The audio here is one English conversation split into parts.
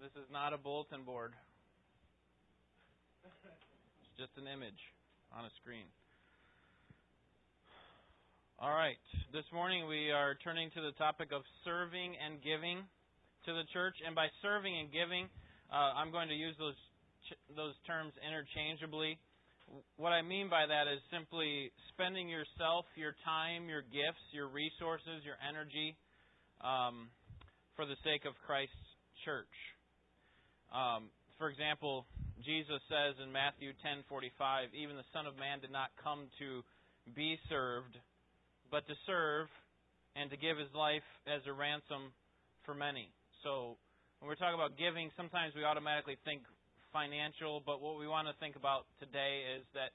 This is not a bulletin board. It's just an image on a screen. All right. This morning we are turning to the topic of serving and giving to the church. And by serving and giving, uh, I'm going to use those those terms interchangeably. What I mean by that is simply spending yourself, your time, your gifts, your resources, your energy um, for the sake of Christ's church. Um, for example, Jesus says in Matthew 10:45, "Even the Son of Man did not come to be served, but to serve and to give his life as a ransom for many." So, when we're talking about giving, sometimes we automatically think financial, but what we want to think about today is that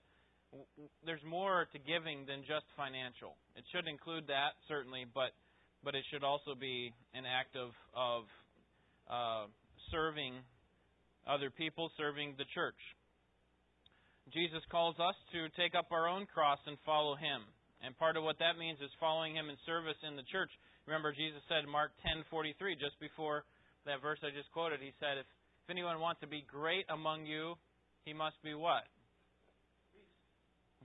there's more to giving than just financial. It should include that certainly, but but it should also be an act of of uh, serving other people, serving the church. Jesus calls us to take up our own cross and follow Him, and part of what that means is following Him in service in the church. Remember, Jesus said in Mark 10:43, just before that verse I just quoted, He said, "If if anyone wants to be great among you, he must be what?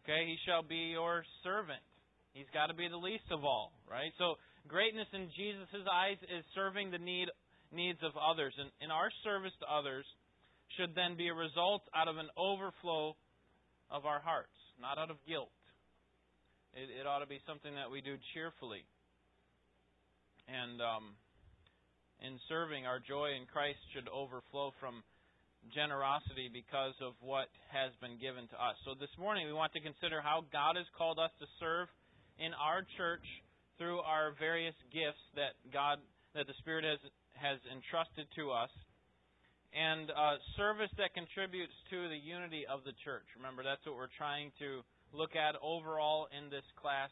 Okay, he shall be your servant. He's got to be the least of all, right? So greatness in Jesus' eyes is serving the need needs of others. And, in our service to others should then be a result out of an overflow of our hearts, not out of guilt. It, it ought to be something that we do cheerfully. And um, in serving, our joy in Christ should overflow from generosity because of what has been given to us. So this morning we want to consider how God has called us to serve in our church through our various gifts that God that the Spirit has has entrusted to us. And uh, service that contributes to the unity of the church. Remember, that's what we're trying to look at overall in this class.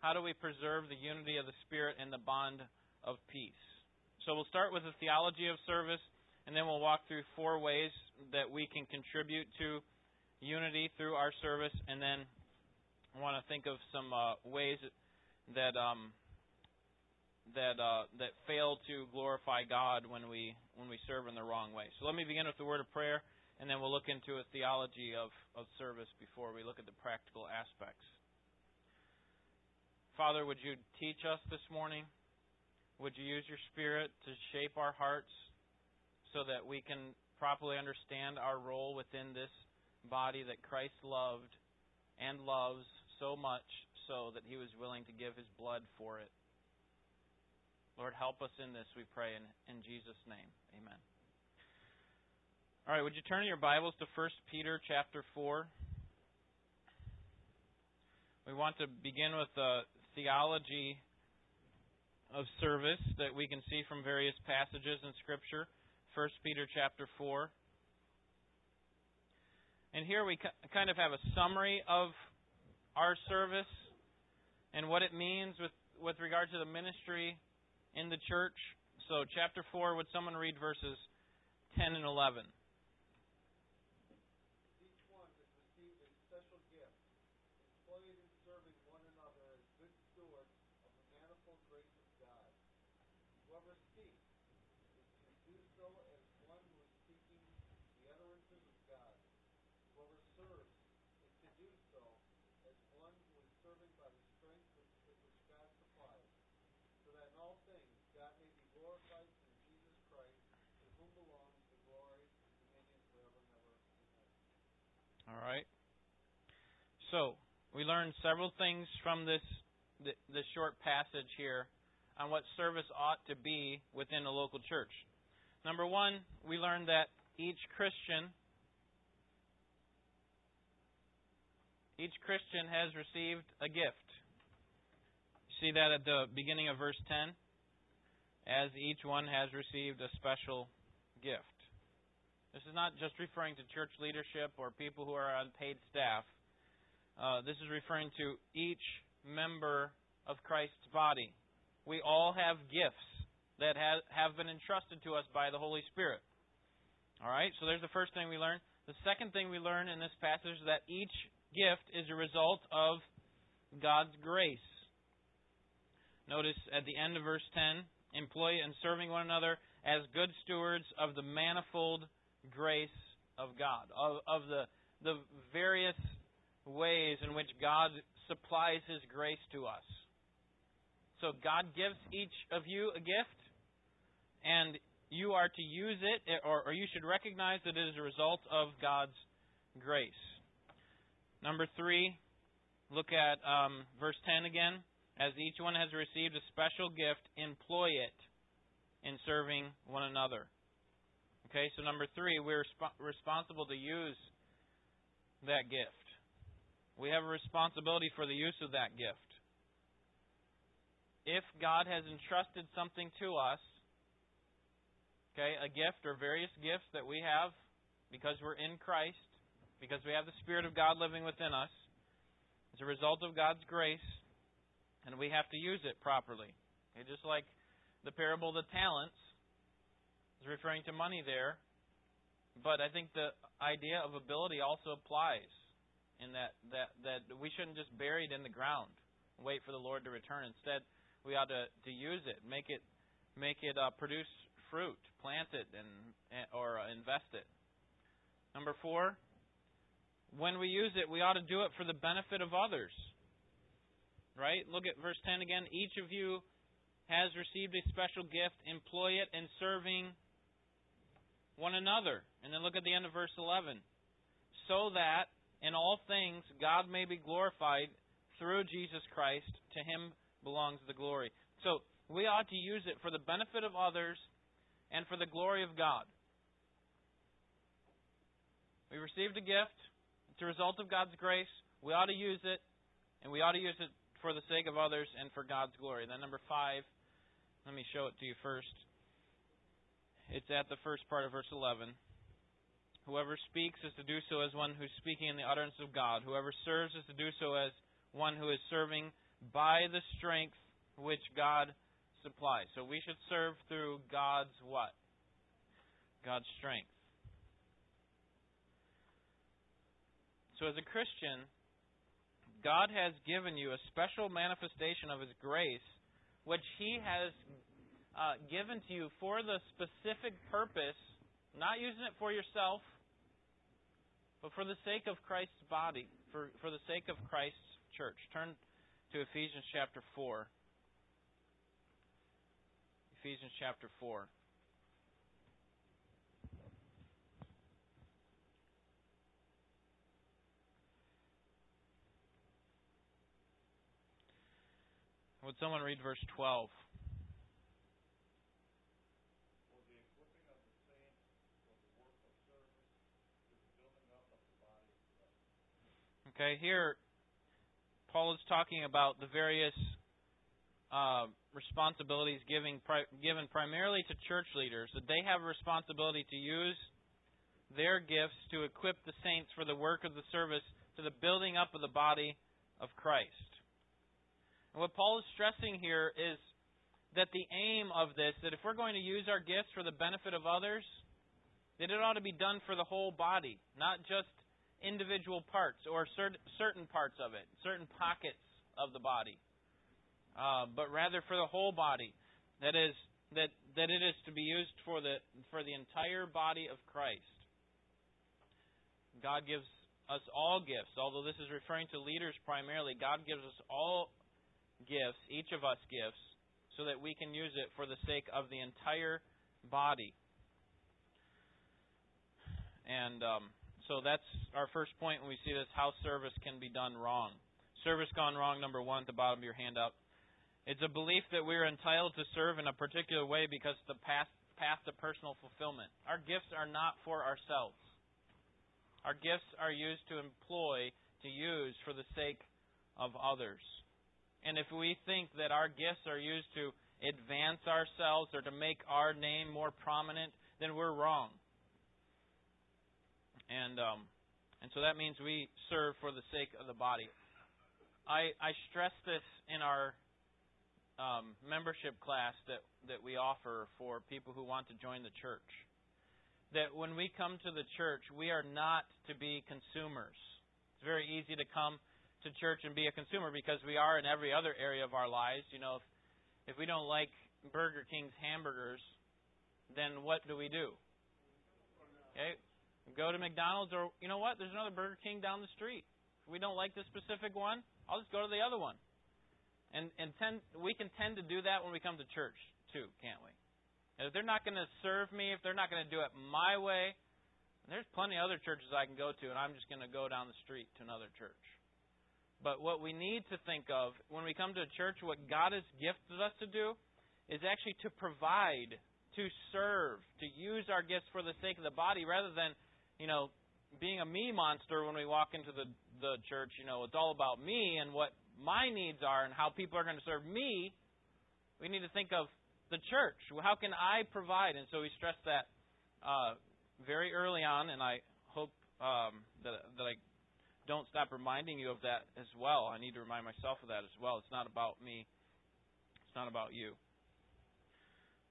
How do we preserve the unity of the Spirit and the bond of peace? So we'll start with the theology of service, and then we'll walk through four ways that we can contribute to unity through our service, and then I want to think of some uh, ways that um, that uh, that fail to glorify God when we when we serve in the wrong way. So let me begin with the word of prayer, and then we'll look into a theology of, of service before we look at the practical aspects. Father, would you teach us this morning? Would you use your Spirit to shape our hearts so that we can properly understand our role within this body that Christ loved and loves so much so that he was willing to give his blood for it? Lord, help us in this, we pray, in, in Jesus' name. Amen. All right, would you turn your Bibles to 1 Peter chapter 4? We want to begin with the theology of service that we can see from various passages in Scripture. 1 Peter chapter 4. And here we kind of have a summary of our service and what it means with, with regard to the ministry in the church. So, chapter 4, would someone read verses 10 and 11? All right. So we learned several things from this this short passage here on what service ought to be within a local church. Number one, we learned that each Christian each Christian has received a gift. See that at the beginning of verse 10? As each one has received a special gift. This is not just referring to church leadership or people who are on paid staff. Uh, this is referring to each member of Christ's body. We all have gifts that have, have been entrusted to us by the Holy Spirit. All right, so there's the first thing we learn. The second thing we learn in this passage is that each gift is a result of God's grace. Notice at the end of verse 10, employ and serving one another as good stewards of the manifold grace of God, of, of the, the various ways in which God supplies His grace to us. So God gives each of you a gift, and you are to use it, or, or you should recognize that it is a result of God's grace. Number three, look at um, verse 10 again. As each one has received a special gift, employ it in serving one another. Okay, so number three, we're resp- responsible to use that gift. We have a responsibility for the use of that gift. If God has entrusted something to us, okay, a gift or various gifts that we have because we're in Christ, because we have the Spirit of God living within us, as a result of God's grace, and we have to use it properly. Okay, just like the parable of the talents is referring to money there, but I think the idea of ability also applies in that that that we shouldn't just bury it in the ground and wait for the Lord to return. Instead, we ought to to use it, make it make it uh, produce fruit, plant it, and or uh, invest it. Number four, when we use it, we ought to do it for the benefit of others. Right? Look at verse 10 again. Each of you has received a special gift. Employ it in serving one another. And then look at the end of verse 11. So that in all things God may be glorified through Jesus Christ. To him belongs the glory. So we ought to use it for the benefit of others and for the glory of God. We received a gift. It's a result of God's grace. We ought to use it, and we ought to use it for the sake of others and for God's glory. Then, number five, let me show it to you first. It's at the first part of verse 11. Whoever speaks is to do so as one who's speaking in the utterance of God. Whoever serves is to do so as one who is serving by the strength which God supplies. So we should serve through God's what? God's strength. So as a Christian, God has given you a special manifestation of His grace, which He has uh, given to you for the specific purpose, not using it for yourself, but for the sake of Christ's body, for, for the sake of Christ's church. Turn to Ephesians chapter 4. Ephesians chapter 4. Would someone read verse 12? Okay, here Paul is talking about the various uh, responsibilities giving, pri- given primarily to church leaders, that they have a responsibility to use their gifts to equip the saints for the work of the service to the building up of the body of Christ. And what Paul is stressing here is that the aim of this, that if we're going to use our gifts for the benefit of others, that it ought to be done for the whole body, not just individual parts or certain parts of it, certain pockets of the body, uh, but rather for the whole body. That is that that it is to be used for the for the entire body of Christ. God gives us all gifts, although this is referring to leaders primarily. God gives us all gifts, each of us gifts, so that we can use it for the sake of the entire body. And um, so that's our first point when we see this how service can be done wrong. Service gone wrong, number one, at the bottom of your hand up. It's a belief that we're entitled to serve in a particular way because the path, path to personal fulfillment. Our gifts are not for ourselves. Our gifts are used to employ, to use for the sake of others. And if we think that our gifts are used to advance ourselves or to make our name more prominent, then we're wrong. And um, and so that means we serve for the sake of the body. I I stress this in our um, membership class that that we offer for people who want to join the church. That when we come to the church, we are not to be consumers. It's very easy to come to church and be a consumer because we are in every other area of our lives. You know, if if we don't like Burger King's hamburgers, then what do we do? Okay, go to McDonald's, or you know what? There's another Burger King down the street. If we don't like this specific one, I'll just go to the other one. And and tend, we can tend to do that when we come to church too, can't we? And if they're not going to serve me, if they're not going to do it my way, there's plenty of other churches I can go to, and I'm just going to go down the street to another church. But what we need to think of when we come to a church, what God has gifted us to do, is actually to provide, to serve, to use our gifts for the sake of the body, rather than, you know, being a me monster when we walk into the the church. You know, it's all about me and what my needs are and how people are going to serve me, we need to think of the church. How can I provide? And so we stress that uh, very early on, and I hope um, that that I don't stop reminding you of that as well. I need to remind myself of that as well. It's not about me. It's not about you.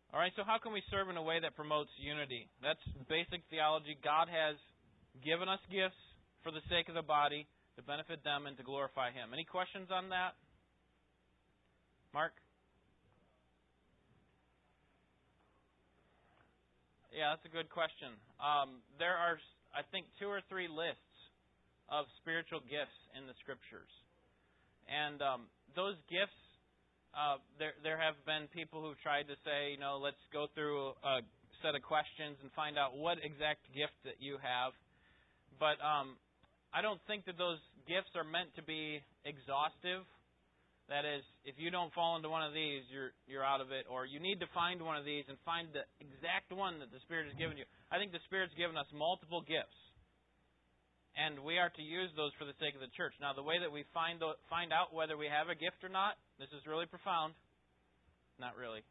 All right, so how can we serve in a way that promotes unity? That's basic theology. God has given us gifts for the sake of the body to benefit them and to glorify Him. Any questions on that? Mark? Yeah, that's a good question. Um, there are, I think, two or three lists of spiritual gifts in the Scriptures, and um, those gifts. Uh, there, there have been people who've tried to say, you know, let's go through a set of questions and find out what exact gift that you have. But um, I don't think that those gifts are meant to be exhaustive. That is, if you don't fall into one of these, you're you're out of it, or you need to find one of these and find the exact one that the Spirit has given you. I think the Spirit's given us multiple gifts, and we are to use those for the sake of the church. Now, the way that we find the, find out whether we have a gift or not, this is really profound. Not really.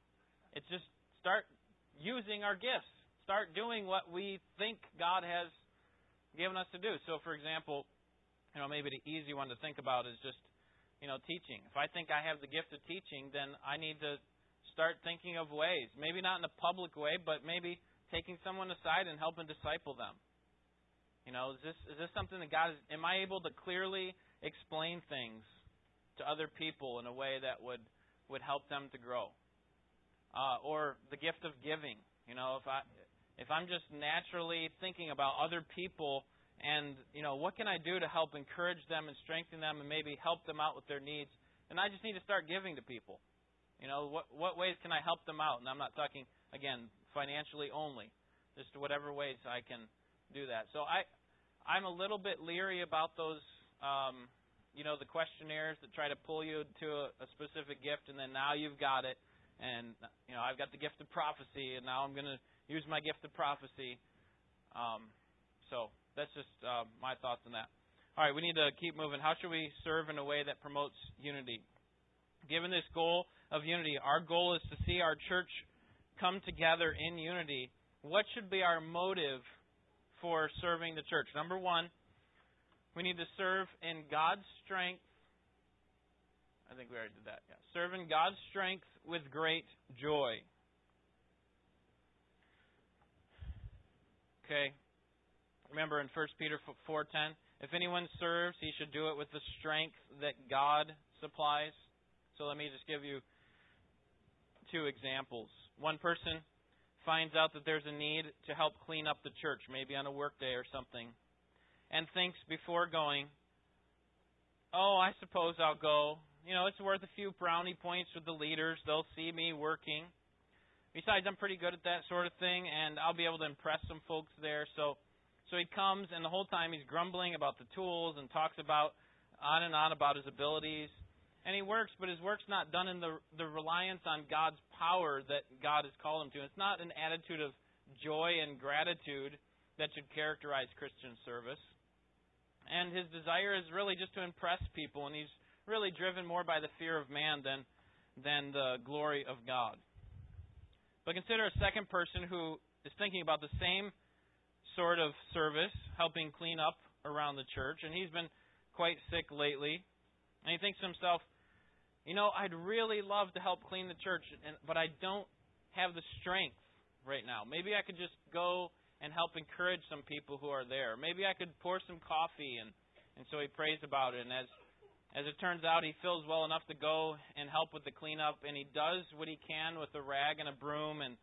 It's just start using our gifts. Start doing what we think God has given us to do. So, for example, you know, maybe the easy one to think about is just, you know, teaching. If I think I have the gift of teaching, then I need to start thinking of ways. Maybe not in a public way, but maybe taking someone aside and helping disciple them. You know, is this is this something that God is? Am I able to clearly explain things to other people in a way that would would help them to grow? Uh, or the gift of giving. You know, if I if I'm just naturally thinking about other people and, you know, what can I do to help encourage them and strengthen them and maybe help them out with their needs, then I just need to start giving to people. You know, what what ways can I help them out? And I'm not talking again financially only, just whatever ways I can do that. So I I'm a little bit leery about those um, you know, the questionnaires that try to pull you to a, a specific gift and then now you've got it and you know, I've got the gift of prophecy and now I'm going to use my gift of prophecy. Um, so that's just uh, my thoughts on that. All right, we need to keep moving. How should we serve in a way that promotes unity? Given this goal of unity, our goal is to see our church come together in unity. What should be our motive for serving the church? Number one, we need to serve in God's strength. I think we already did that. Yeah. Serve in God's strength with great joy. Okay? Remember in 1 Peter 4:10, if anyone serves, he should do it with the strength that God supplies. So let me just give you two examples. One person finds out that there's a need to help clean up the church, maybe on a workday or something, and thinks before going, "Oh, I suppose I'll go. You know, it's worth a few brownie points with the leaders. They'll see me working." Besides, I'm pretty good at that sort of thing, and I'll be able to impress some folks there. So, so he comes, and the whole time he's grumbling about the tools and talks about on and on about his abilities. And he works, but his work's not done in the the reliance on God's power that God has called him to. It's not an attitude of joy and gratitude that should characterize Christian service. And his desire is really just to impress people, and he's really driven more by the fear of man than than the glory of God. But consider a second person who is thinking about the same sort of service, helping clean up around the church, and he's been quite sick lately. And he thinks to himself, you know, I'd really love to help clean the church, but I don't have the strength right now. Maybe I could just go and help encourage some people who are there. Maybe I could pour some coffee and and so he prays about it and as As it turns out, he feels well enough to go and help with the cleanup, and he does what he can with a rag and a broom, and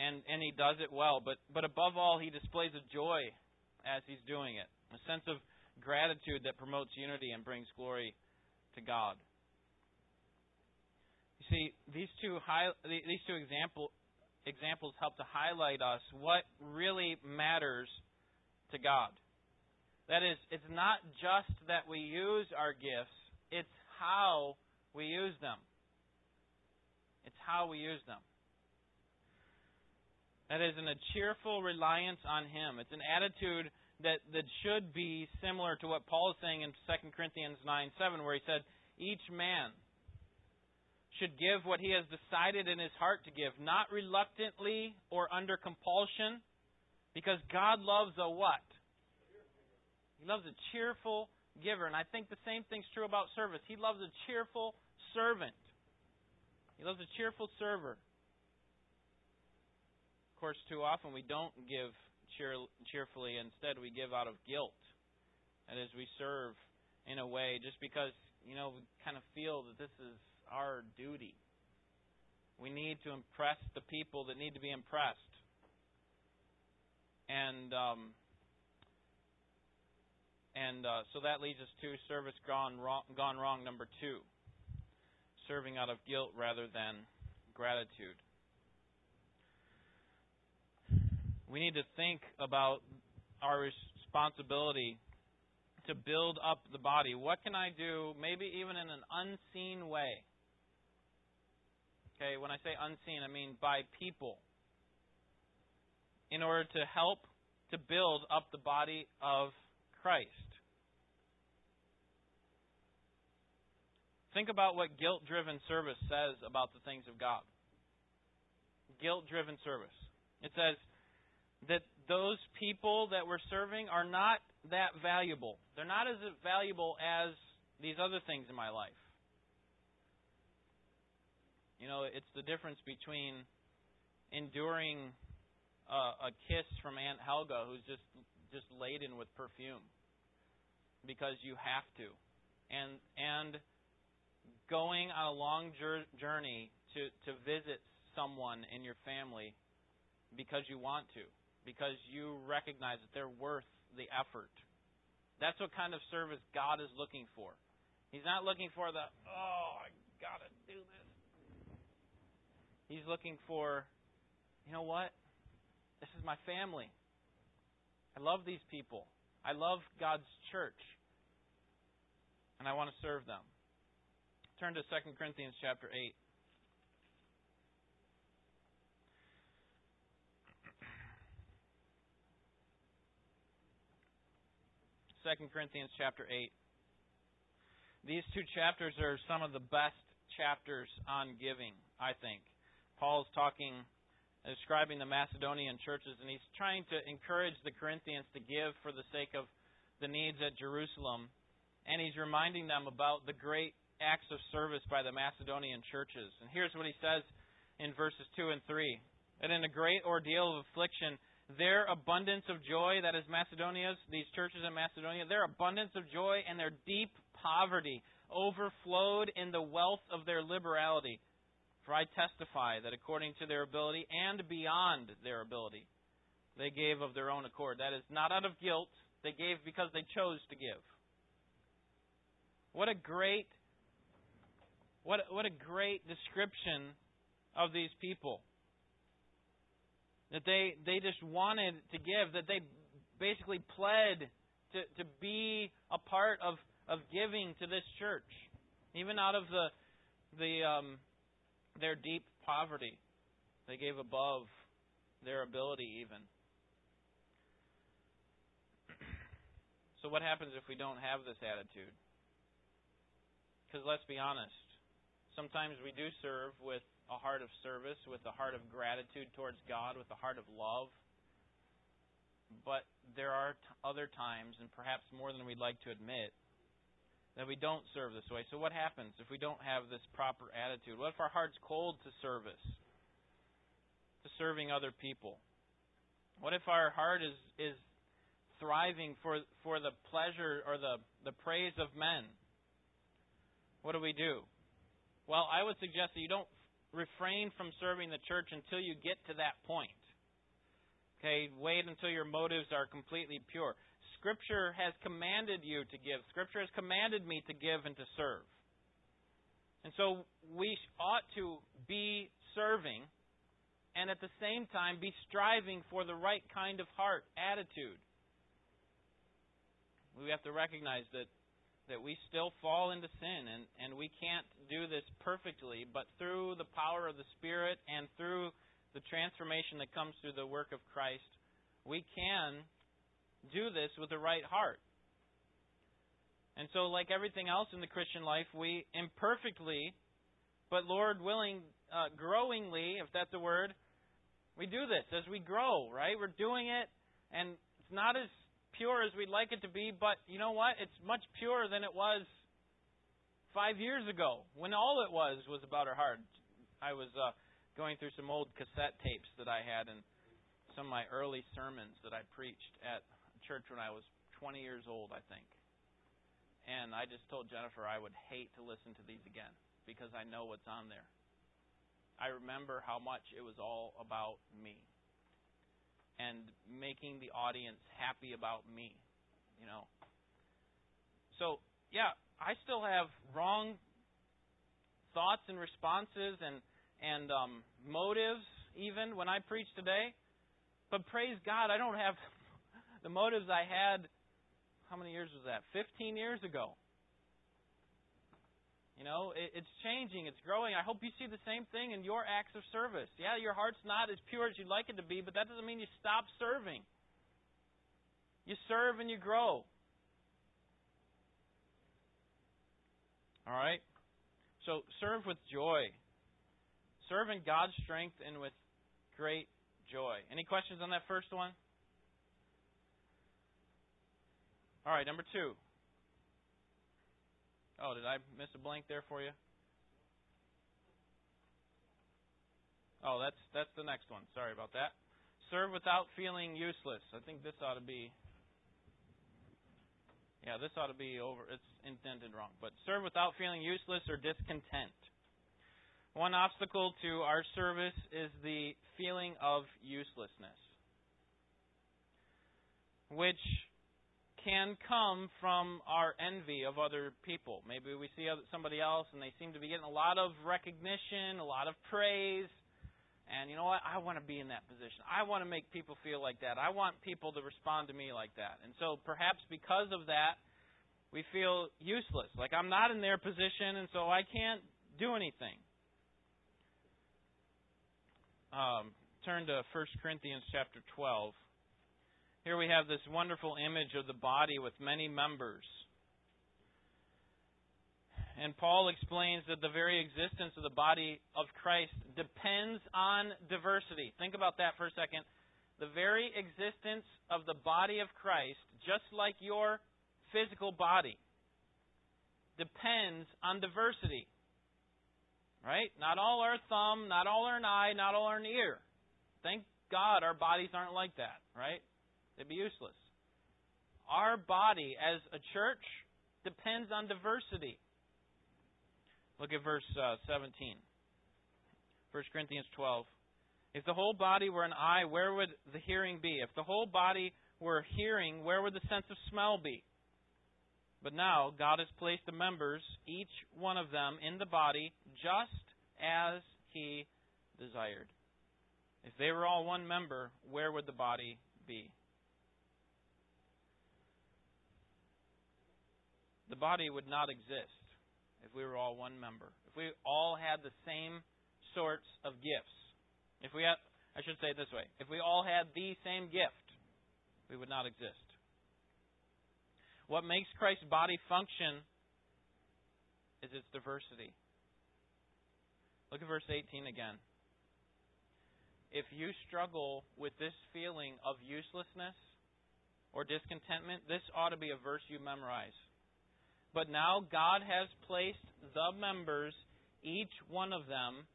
and and he does it well. But but above all, he displays a joy as he's doing it, a sense of gratitude that promotes unity and brings glory to God. You see, these two high, these two example, examples help to highlight us what really matters to God. That is, it's not just that we use our gifts, it's how we use them. It's how we use them. That is in a cheerful reliance on Him. It's an attitude that, that should be similar to what Paul is saying in 2 Corinthians 9 7, where he said, Each man should give what he has decided in his heart to give, not reluctantly or under compulsion, because God loves a what? He loves a cheerful giver. And I think the same thing's true about service. He loves a cheerful servant. He loves a cheerful server. Of course, too often we don't give cheer, cheerfully. Instead, we give out of guilt. That is, we serve in a way just because, you know, we kind of feel that this is our duty. We need to impress the people that need to be impressed. And um, and uh, so that leads us to service gone wrong, gone wrong number two serving out of guilt rather than gratitude. We need to think about our responsibility to build up the body. What can I do, maybe even in an unseen way? Okay, when I say unseen, I mean by people. In order to help to build up the body of Christ. Think about what guilt driven service says about the things of God. Guilt driven service. It says that those people that we're serving are not that valuable. They're not as valuable as these other things in my life. You know, it's the difference between enduring a, a kiss from Aunt Helga who's just just laden with perfume because you have to. And and going on a long journey to, to visit someone in your family because you want to, because you recognize that they're worth the effort. That's what kind of service God is looking for. He's not looking for the, oh, I got to do this. He's looking for, you know what? This is my family. I love these people. I love God's church. And I want to serve them. Turn to 2 Corinthians chapter 8. Second Corinthians chapter 8. These two chapters are some of the best chapters on giving, I think. Paul's talking, describing the Macedonian churches, and he's trying to encourage the Corinthians to give for the sake of the needs at Jerusalem. And he's reminding them about the great acts of service by the Macedonian churches. And here's what he says in verses 2 and 3 that in a great ordeal of affliction, their abundance of joy, that is Macedonia's, these churches in Macedonia, their abundance of joy and their deep poverty overflowed in the wealth of their liberality. For I testify that according to their ability and beyond their ability, they gave of their own accord. That is, not out of guilt, they gave because they chose to give. What a great what, what a great description of these people. That they, they just wanted to give, that they basically pled to, to be a part of, of giving to this church, even out of the, the, um, their deep poverty. They gave above their ability, even. So, what happens if we don't have this attitude? Because let's be honest, Sometimes we do serve with a heart of service, with a heart of gratitude towards God, with a heart of love. But there are t- other times, and perhaps more than we'd like to admit, that we don't serve this way. So, what happens if we don't have this proper attitude? What if our heart's cold to service, to serving other people? What if our heart is, is thriving for, for the pleasure or the, the praise of men? what do we do? Well, I would suggest that you don't refrain from serving the church until you get to that point. Okay, wait until your motives are completely pure. Scripture has commanded you to give. Scripture has commanded me to give and to serve. And so we ought to be serving and at the same time be striving for the right kind of heart, attitude. We have to recognize that that we still fall into sin and, and we can't do this perfectly, but through the power of the Spirit and through the transformation that comes through the work of Christ, we can do this with the right heart. And so, like everything else in the Christian life, we imperfectly, but Lord willing, uh, growingly, if that's a word, we do this as we grow, right? We're doing it, and it's not as pure as we'd like it to be, but you know what? It's much purer than it was five years ago when all it was was about our heart. I was uh, going through some old cassette tapes that I had and some of my early sermons that I preached at church when I was 20 years old, I think. And I just told Jennifer I would hate to listen to these again because I know what's on there. I remember how much it was all about me and making the audience happy about me, you know. So, yeah, I still have wrong thoughts and responses and and um, motives even when I preach today. But praise God, I don't have the motives I had. How many years was that? 15 years ago. You know, it, it's changing, it's growing. I hope you see the same thing in your acts of service. Yeah, your heart's not as pure as you'd like it to be, but that doesn't mean you stop serving. You serve and you grow. All right? So serve with joy. Serve in God's strength and with great joy. Any questions on that first one? All right, number two. Oh, did I miss a blank there for you? Oh, that's that's the next one. Sorry about that. Serve without feeling useless. I think this ought to be Yeah, this ought to be over it's intended wrong. But serve without feeling useless or discontent. One obstacle to our service is the feeling of uselessness, which can come from our envy of other people. Maybe we see somebody else and they seem to be getting a lot of recognition, a lot of praise. And you know what? I want to be in that position. I want to make people feel like that. I want people to respond to me like that. And so perhaps because of that, we feel useless. Like I'm not in their position and so I can't do anything. Um, turn to 1 Corinthians chapter 12. Here we have this wonderful image of the body with many members. And Paul explains that the very existence of the body of Christ depends on diversity. Think about that for a second. The very existence of the body of Christ, just like your physical body, depends on diversity. Right? Not all are thumb, not all are an eye, not all are an ear. Thank God our bodies aren't like that, right? They'd be useless. Our body as a church depends on diversity. Look at verse uh, 17. 1 Corinthians 12. If the whole body were an eye, where would the hearing be? If the whole body were hearing, where would the sense of smell be? But now God has placed the members, each one of them, in the body just as He desired. If they were all one member, where would the body be? The body would not exist if we were all one member. If we all had the same sorts of gifts. If we had, I should say it this way, if we all had the same gift, we would not exist. What makes Christ's body function is its diversity. Look at verse 18 again. If you struggle with this feeling of uselessness or discontentment, this ought to be a verse you memorize. But now God has placed the members, each one of them,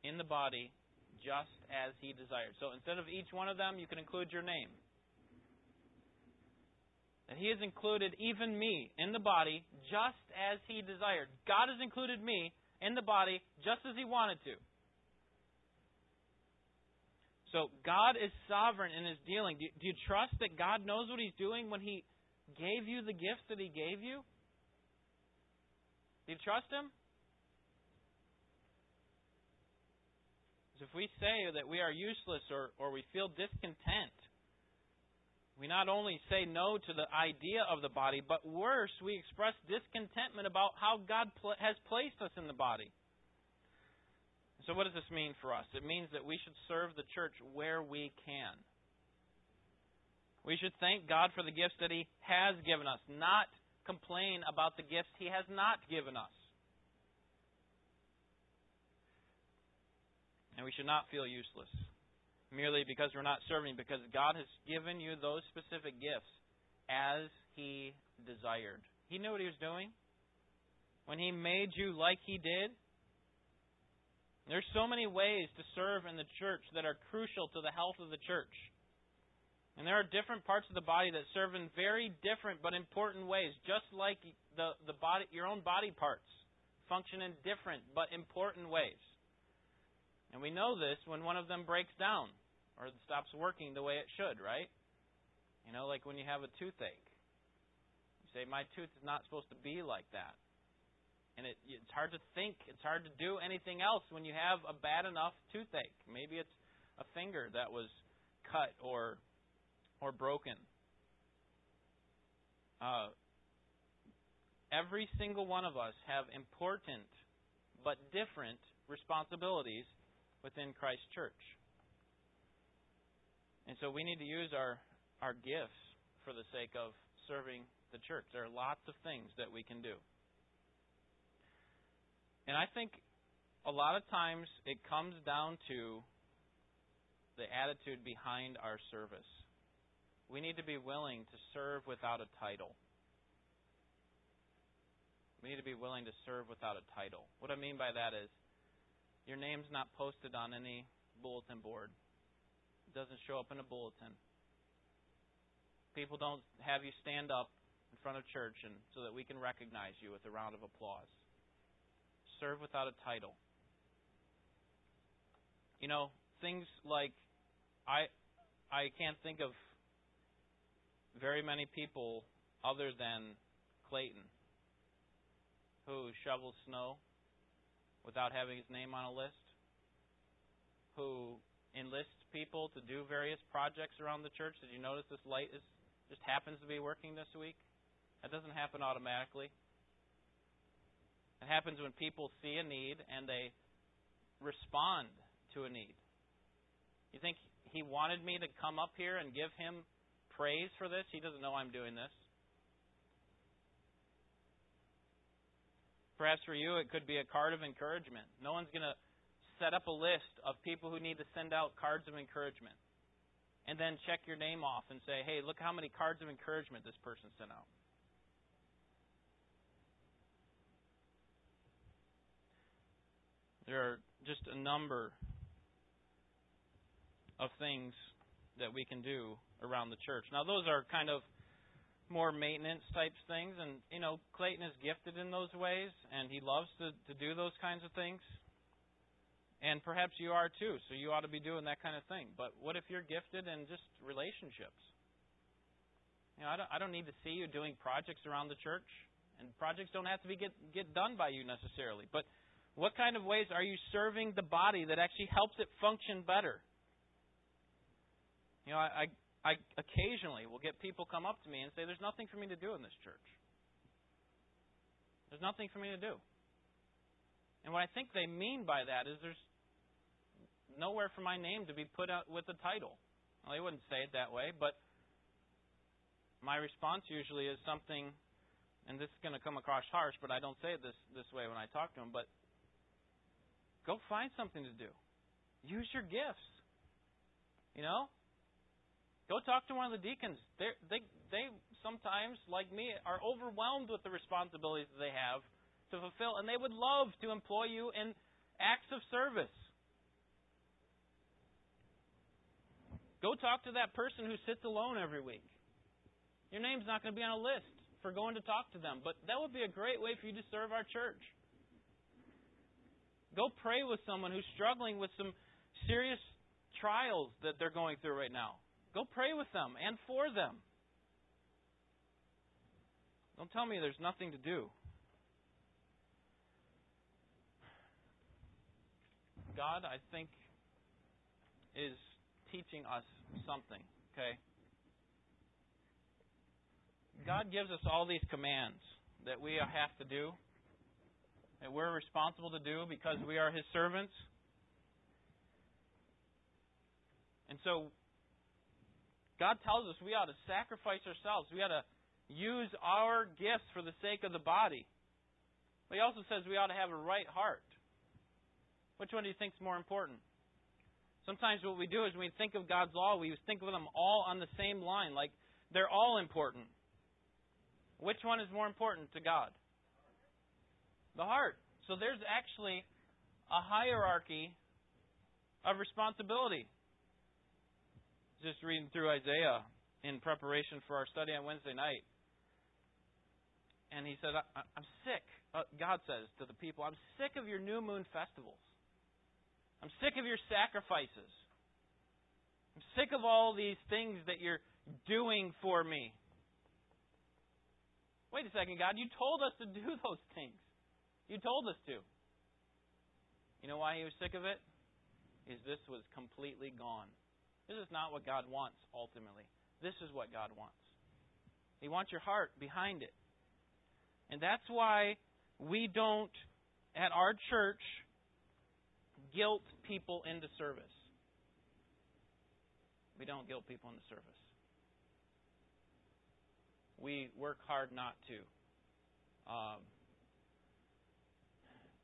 in the body just as He desired. So instead of each one of them, you can include your name. that He has included even me in the body just as He desired. God has included me in the body just as He wanted to. So God is sovereign in His dealing. Do you trust that God knows what He's doing when He gave you the gifts that He gave you? Do you trust Him? Because if we say that we are useless or, or we feel discontent, we not only say no to the idea of the body, but worse, we express discontentment about how God pl- has placed us in the body. So, what does this mean for us? It means that we should serve the church where we can. We should thank God for the gifts that He has given us, not complain about the gifts He has not given us. And we should not feel useless merely because we're not serving, because God has given you those specific gifts as He desired. He knew what He was doing. When He made you like He did, there's so many ways to serve in the church that are crucial to the health of the church. And there are different parts of the body that serve in very different but important ways, just like the, the body, your own body parts function in different but important ways. And we know this when one of them breaks down or stops working the way it should, right? You know, like when you have a toothache. You say, My tooth is not supposed to be like that. And it, it's hard to think, it's hard to do anything else when you have a bad enough toothache. Maybe it's a finger that was cut or or broken. Uh, every single one of us have important but different responsibilities within Christ's church. And so we need to use our, our gifts for the sake of serving the church. There are lots of things that we can do. And I think a lot of times it comes down to the attitude behind our service. We need to be willing to serve without a title. We need to be willing to serve without a title. What I mean by that is your name's not posted on any bulletin board. It doesn't show up in a bulletin. People don't have you stand up in front of church and so that we can recognize you with a round of applause. Serve without a title. You know, things like I I can't think of very many people other than Clayton who shovels snow without having his name on a list, who enlists people to do various projects around the church. Did you notice this light is just happens to be working this week? That doesn't happen automatically. It happens when people see a need and they respond to a need. You think he wanted me to come up here and give him praise for this? He doesn't know I'm doing this. Perhaps for you, it could be a card of encouragement. No one's going to set up a list of people who need to send out cards of encouragement. And then check your name off and say, hey, look how many cards of encouragement this person sent out. There are just a number of things that we can do around the church. Now, those are kind of more maintenance types things and you know Clayton is gifted in those ways and he loves to to do those kinds of things. And perhaps you are too so you ought to be doing that kind of thing. But what if you're gifted in just relationships? You know I don't I don't need to see you doing projects around the church and projects don't have to be get get done by you necessarily. But what kind of ways are you serving the body that actually helps it function better you know I, I I occasionally will get people come up to me and say, There's nothing for me to do in this church. There's nothing for me to do. And what I think they mean by that is there's nowhere for my name to be put out with a title. Well, they wouldn't say it that way, but my response usually is something, and this is going to come across harsh, but I don't say it this, this way when I talk to them, but go find something to do. Use your gifts. You know? Go talk to one of the deacons. They're, they they sometimes, like me, are overwhelmed with the responsibilities that they have to fulfill, and they would love to employ you in acts of service. Go talk to that person who sits alone every week. Your name's not going to be on a list for going to talk to them, but that would be a great way for you to serve our church. Go pray with someone who's struggling with some serious trials that they're going through right now. Go pray with them and for them. Don't tell me there's nothing to do. God, I think, is teaching us something, okay? God gives us all these commands that we have to do, that we're responsible to do because we are His servants. And so, God tells us we ought to sacrifice ourselves. We ought to use our gifts for the sake of the body. But He also says we ought to have a right heart. Which one do you think is more important? Sometimes what we do is when we think of God's law, we think of them all on the same line, like they're all important. Which one is more important to God? The heart. So there's actually a hierarchy of responsibility. Just reading through Isaiah in preparation for our study on Wednesday night. And he said, I'm sick. Uh, God says to the people, I'm sick of your new moon festivals. I'm sick of your sacrifices. I'm sick of all these things that you're doing for me. Wait a second, God, you told us to do those things. You told us to. You know why he was sick of it? Is this was completely gone. This is not what God wants ultimately. This is what God wants. He wants your heart behind it. And that's why we don't, at our church, guilt people into service. We don't guilt people into service. We work hard not to. Um,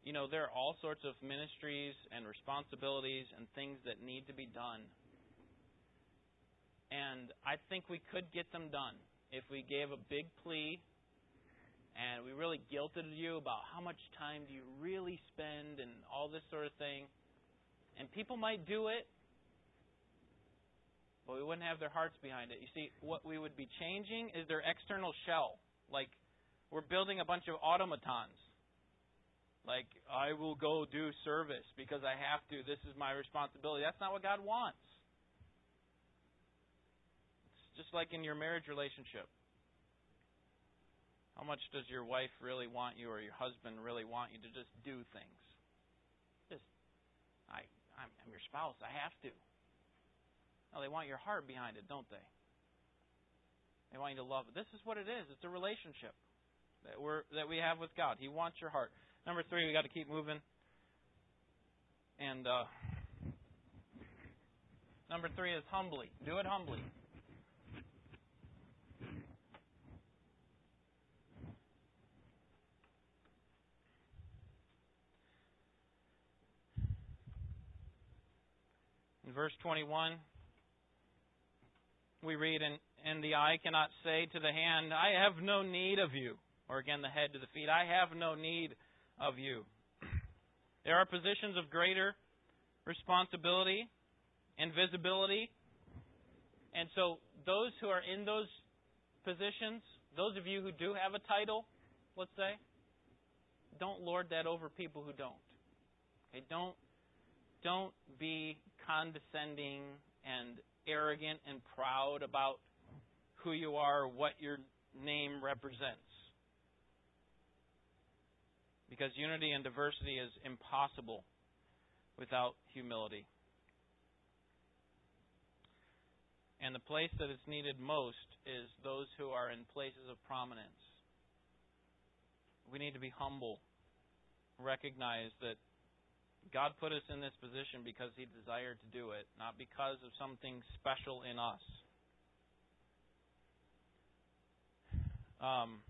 you know, there are all sorts of ministries and responsibilities and things that need to be done. And I think we could get them done if we gave a big plea and we really guilted you about how much time do you really spend and all this sort of thing. And people might do it, but we wouldn't have their hearts behind it. You see, what we would be changing is their external shell. Like, we're building a bunch of automatons. Like, I will go do service because I have to. This is my responsibility. That's not what God wants. It's just like in your marriage relationship. How much does your wife really want you or your husband really want you to just do things? Just, I, I'm, I'm your spouse. I have to. No, they want your heart behind it, don't they? They want you to love it. This is what it is. It's a relationship that we're that we have with God. He wants your heart. Number three, we got to keep moving. And uh, number three is humbly. Do it humbly. Verse 21, we read, and, and the eye cannot say to the hand, I have no need of you. Or again, the head to the feet, I have no need of you. There are positions of greater responsibility and visibility. And so, those who are in those positions, those of you who do have a title, let's say, don't lord that over people who don't. Okay, don't don't be condescending and arrogant and proud about who you are, what your name represents. Because unity and diversity is impossible without humility. And the place that it's needed most is those who are in places of prominence. We need to be humble, recognize that God put us in this position because He desired to do it, not because of something special in us. Um,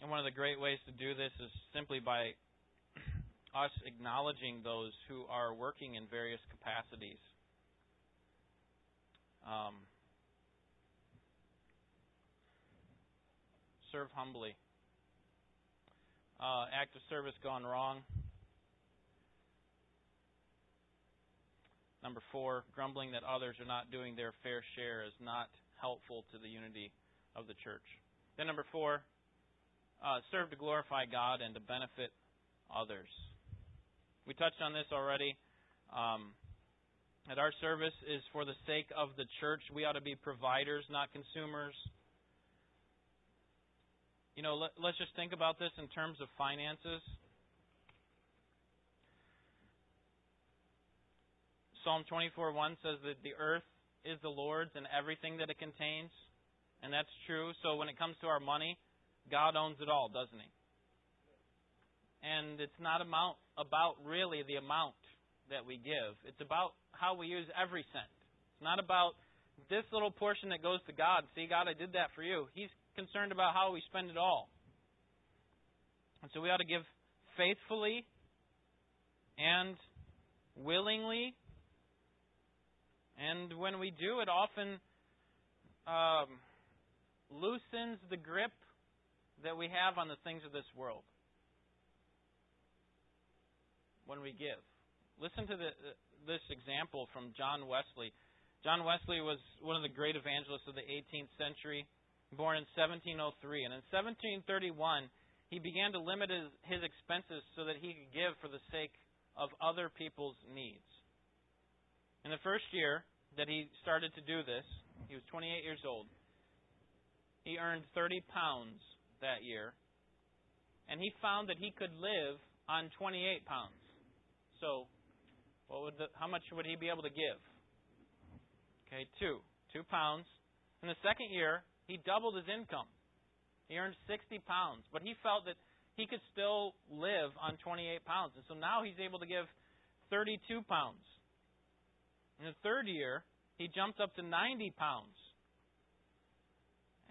and one of the great ways to do this is simply by us acknowledging those who are working in various capacities. Um, serve humbly. Uh, act of service gone wrong. Number four, grumbling that others are not doing their fair share is not helpful to the unity of the church. Then, number four, uh, serve to glorify God and to benefit others. We touched on this already. Um, that our service is for the sake of the church. We ought to be providers, not consumers. You know, let, us just think about this in terms of finances. Psalm 24:1 says that the earth is the Lord's and everything that it contains. And that's true. So when it comes to our money, God owns it all, doesn't He? And it's not amount, about really the amount that we give. It's about how we use every cent. It's not about this little portion that goes to God. See, God, I did that for you. He's concerned about how we spend it all. And so we ought to give faithfully and willingly. And when we do, it often um, loosens the grip that we have on the things of this world. When we give. Listen to the, this example from John Wesley. John Wesley was one of the great evangelists of the 18th century, born in 1703. And in 1731, he began to limit his, his expenses so that he could give for the sake of other people's needs. In the first year that he started to do this, he was 28 years old. He earned 30 pounds that year, and he found that he could live on 28 pounds. So what would the, how much would he be able to give? Okay, two. Two pounds. In the second year, he doubled his income. He earned 60 pounds, but he felt that he could still live on 28 pounds. And so now he's able to give 32 pounds. In the third year, he jumped up to 90 pounds.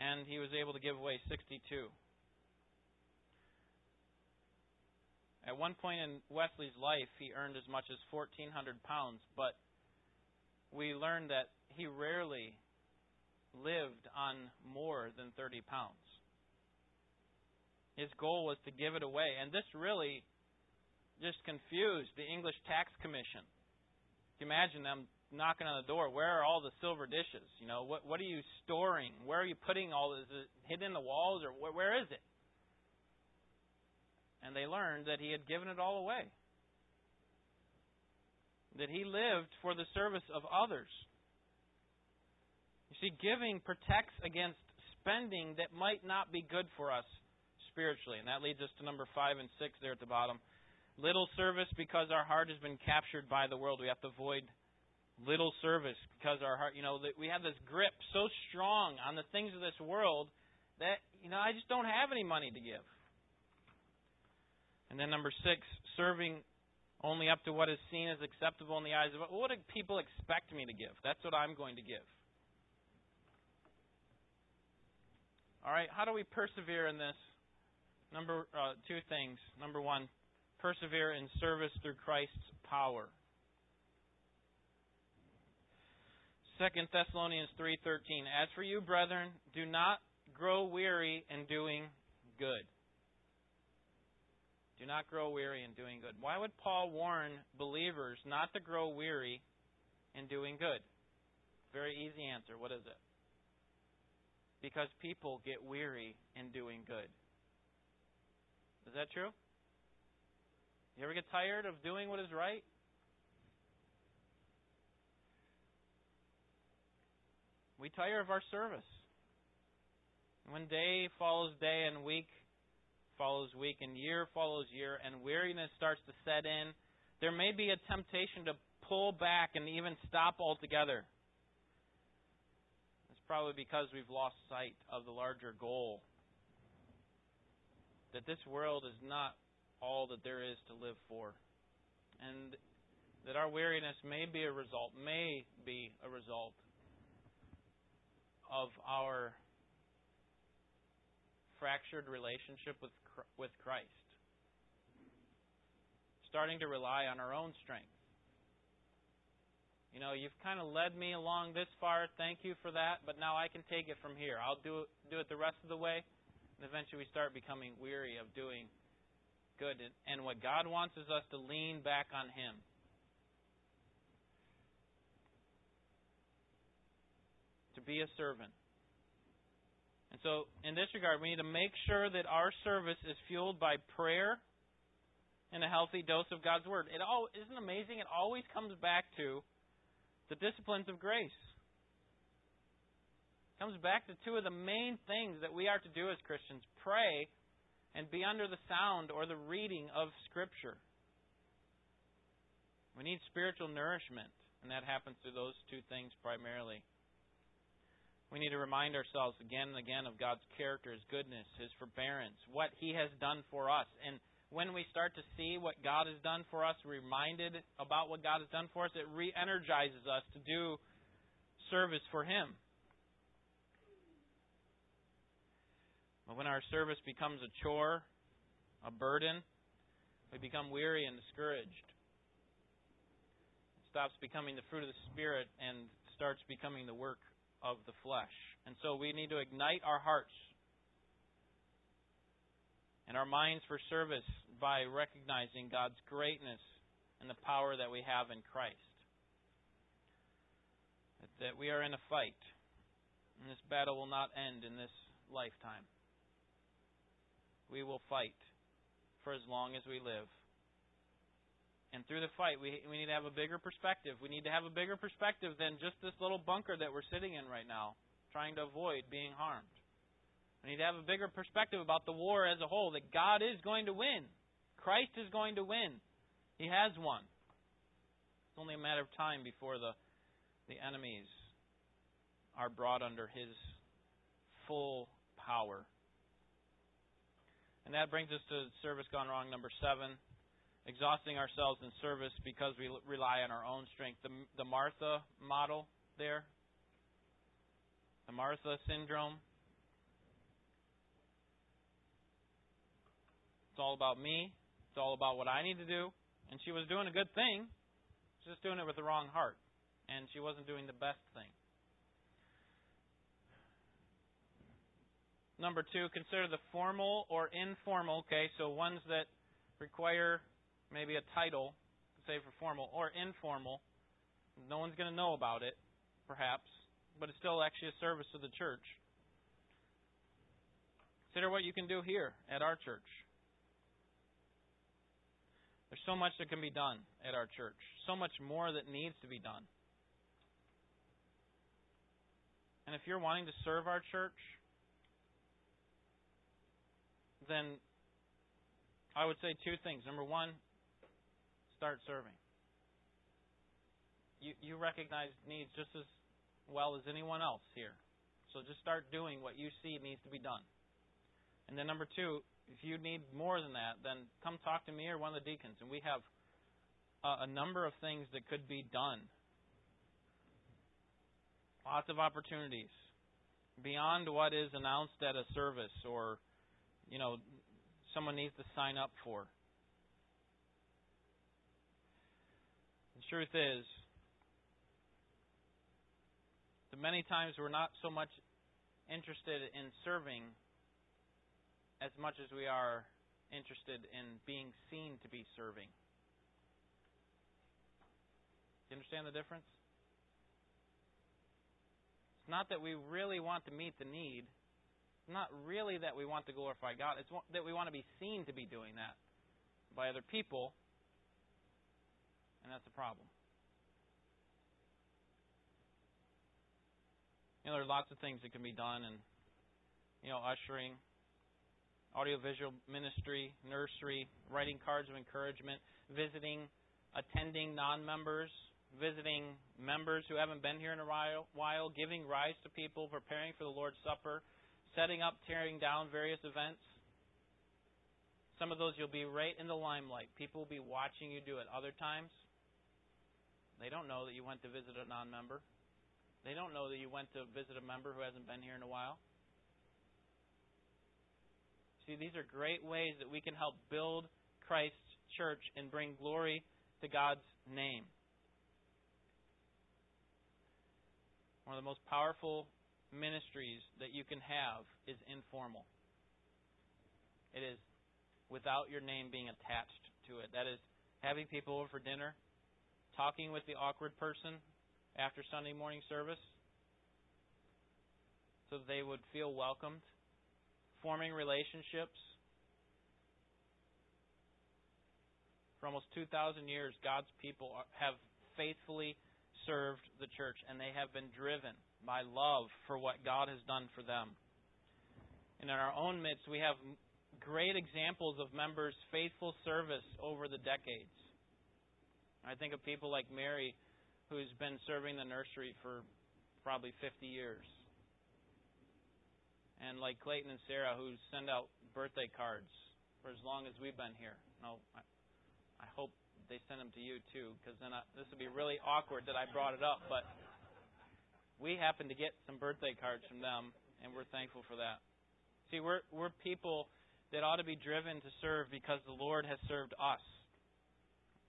And he was able to give away 62. At one point in Wesley's life, he earned as much as 1,400 pounds, but we learned that he rarely lived on more than 30 pounds. His goal was to give it away, and this really just confused the English Tax Commission. You imagine them knocking on the door. Where are all the silver dishes? You know, what what are you storing? Where are you putting all this? Is it hidden in the walls, or where, where is it? and they learned that he had given it all away. That he lived for the service of others. You see, giving protects against spending that might not be good for us spiritually. And that leads us to number five and six there at the bottom. Little service because our heart has been captured by the world. We have to avoid little service because our heart, you know, that we have this grip so strong on the things of this world that, you know, I just don't have any money to give. And then number six, serving only up to what is seen as acceptable in the eyes of what do people expect me to give? That's what I'm going to give. All right, how do we persevere in this? Number uh, two things. Number one, persevere in service through Christ's power. Second Thessalonians three thirteen. As for you, brethren, do not grow weary in doing good. Do not grow weary in doing good. Why would Paul warn believers not to grow weary in doing good? Very easy answer. What is it? Because people get weary in doing good. Is that true? You ever get tired of doing what is right? We tire of our service. When day follows day and week follows week and year follows year and weariness starts to set in, there may be a temptation to pull back and even stop altogether. It's probably because we've lost sight of the larger goal that this world is not all that there is to live for. And that our weariness may be a result, may be a result of our fractured relationship with with Christ. Starting to rely on our own strength. You know, you've kind of led me along this far. Thank you for that. But now I can take it from here. I'll do do it the rest of the way. And eventually we start becoming weary of doing good. And what God wants is us to lean back on Him. To be a servant. And so, in this regard, we need to make sure that our service is fueled by prayer and a healthy dose of God's Word. It all isn't amazing. It always comes back to the disciplines of grace. It comes back to two of the main things that we are to do as Christians: pray and be under the sound or the reading of Scripture. We need spiritual nourishment, and that happens through those two things primarily. We need to remind ourselves again and again of God's character, His goodness, His forbearance, what He has done for us. And when we start to see what God has done for us, reminded about what God has done for us, it re energizes us to do service for Him. But when our service becomes a chore, a burden, we become weary and discouraged. It stops becoming the fruit of the Spirit and starts becoming the work of the flesh. And so we need to ignite our hearts and our minds for service by recognizing God's greatness and the power that we have in Christ. That we are in a fight, and this battle will not end in this lifetime. We will fight for as long as we live. And through the fight, we, we need to have a bigger perspective. We need to have a bigger perspective than just this little bunker that we're sitting in right now, trying to avoid being harmed. We need to have a bigger perspective about the war as a whole, that God is going to win. Christ is going to win. He has won. It's only a matter of time before the, the enemies are brought under his full power. And that brings us to service gone wrong number seven exhausting ourselves in service because we rely on our own strength. The, the Martha model there, the Martha syndrome. It's all about me. It's all about what I need to do. And she was doing a good thing, She's just doing it with the wrong heart. And she wasn't doing the best thing. Number two, consider the formal or informal, okay, so ones that require maybe a title, say for formal, or informal. No one's going to know about it, perhaps, but it's still actually a service to the church. Consider what you can do here at our church. There's so much that can be done at our church, so much more that needs to be done. And if you're wanting to serve our church, then I would say two things. Number one, start serving. You, you recognize needs just as well as anyone else here. So just start doing what you see needs to be done. And then number two, if you need more than that, then come talk to me or one of the deacons, and we have a, a number of things that could be done. Lots of opportunities beyond what is announced at a service or, you know, someone needs to sign up for. Truth is, that many times we're not so much interested in serving as much as we are interested in being seen to be serving. Do you understand the difference? It's not that we really want to meet the need. It's not really that we want to glorify God. It's that we want to be seen to be doing that by other people and that's a problem. You know, there are lots of things that can be done, and you know, ushering, audiovisual ministry, nursery, writing cards of encouragement, visiting, attending non-members, visiting members who haven't been here in a while, giving rise to people, preparing for the Lord's Supper, setting up, tearing down various events. Some of those you'll be right in the limelight. People will be watching you do it. Other times, they don't know that you went to visit a non member. They don't know that you went to visit a member who hasn't been here in a while. See, these are great ways that we can help build Christ's church and bring glory to God's name. One of the most powerful ministries that you can have is informal. It is without your name being attached to it. That is having people over for dinner talking with the awkward person after Sunday morning service, so they would feel welcomed, forming relationships. For almost 2,000 years, God's people have faithfully served the church, and they have been driven by love for what God has done for them. And in our own midst, we have great examples of members' faithful service over the decades. I think of people like Mary, who's been serving the nursery for probably 50 years. And like Clayton and Sarah, who send out birthday cards for as long as we've been here. No, I, I hope they send them to you too, because then I, this would be really awkward that I brought it up. But we happen to get some birthday cards from them, and we're thankful for that. See, we're we're people that ought to be driven to serve because the Lord has served us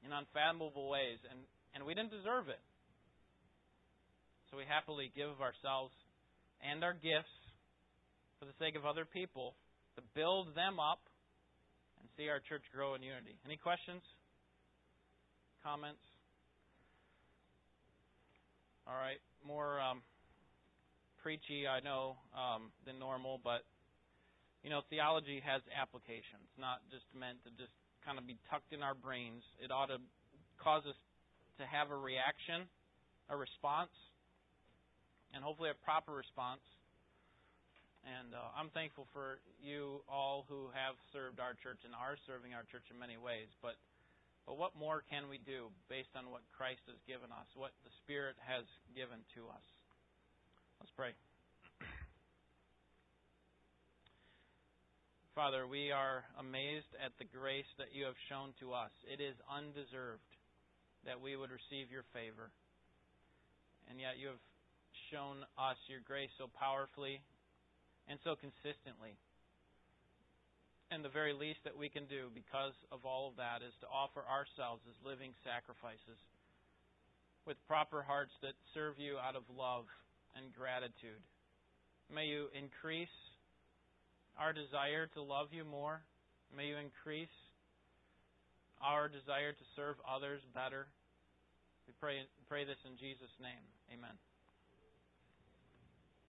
in unfathomable ways, and, and we didn't deserve it. So we happily give of ourselves and our gifts for the sake of other people to build them up and see our church grow in unity. Any questions? Comments? All right, more um, preachy, I know, um, than normal, but you know, theology has applications, not just meant to just kind of be tucked in our brains. It ought to cause us to have a reaction, a response, and hopefully a proper response. And uh, I'm thankful for you all who have served our church and are serving our church in many ways. But but what more can we do based on what Christ has given us, what the Spirit has given to us? Let's pray. Father, we are amazed at the grace that you have shown to us. It is undeserved that we would receive your favor. And yet you have shown us your grace so powerfully and so consistently. And the very least that we can do because of all of that is to offer ourselves as living sacrifices with proper hearts that serve you out of love and gratitude. May you increase our desire to love you more. May you increase our desire to serve others better. We pray, pray this in Jesus' name. Amen.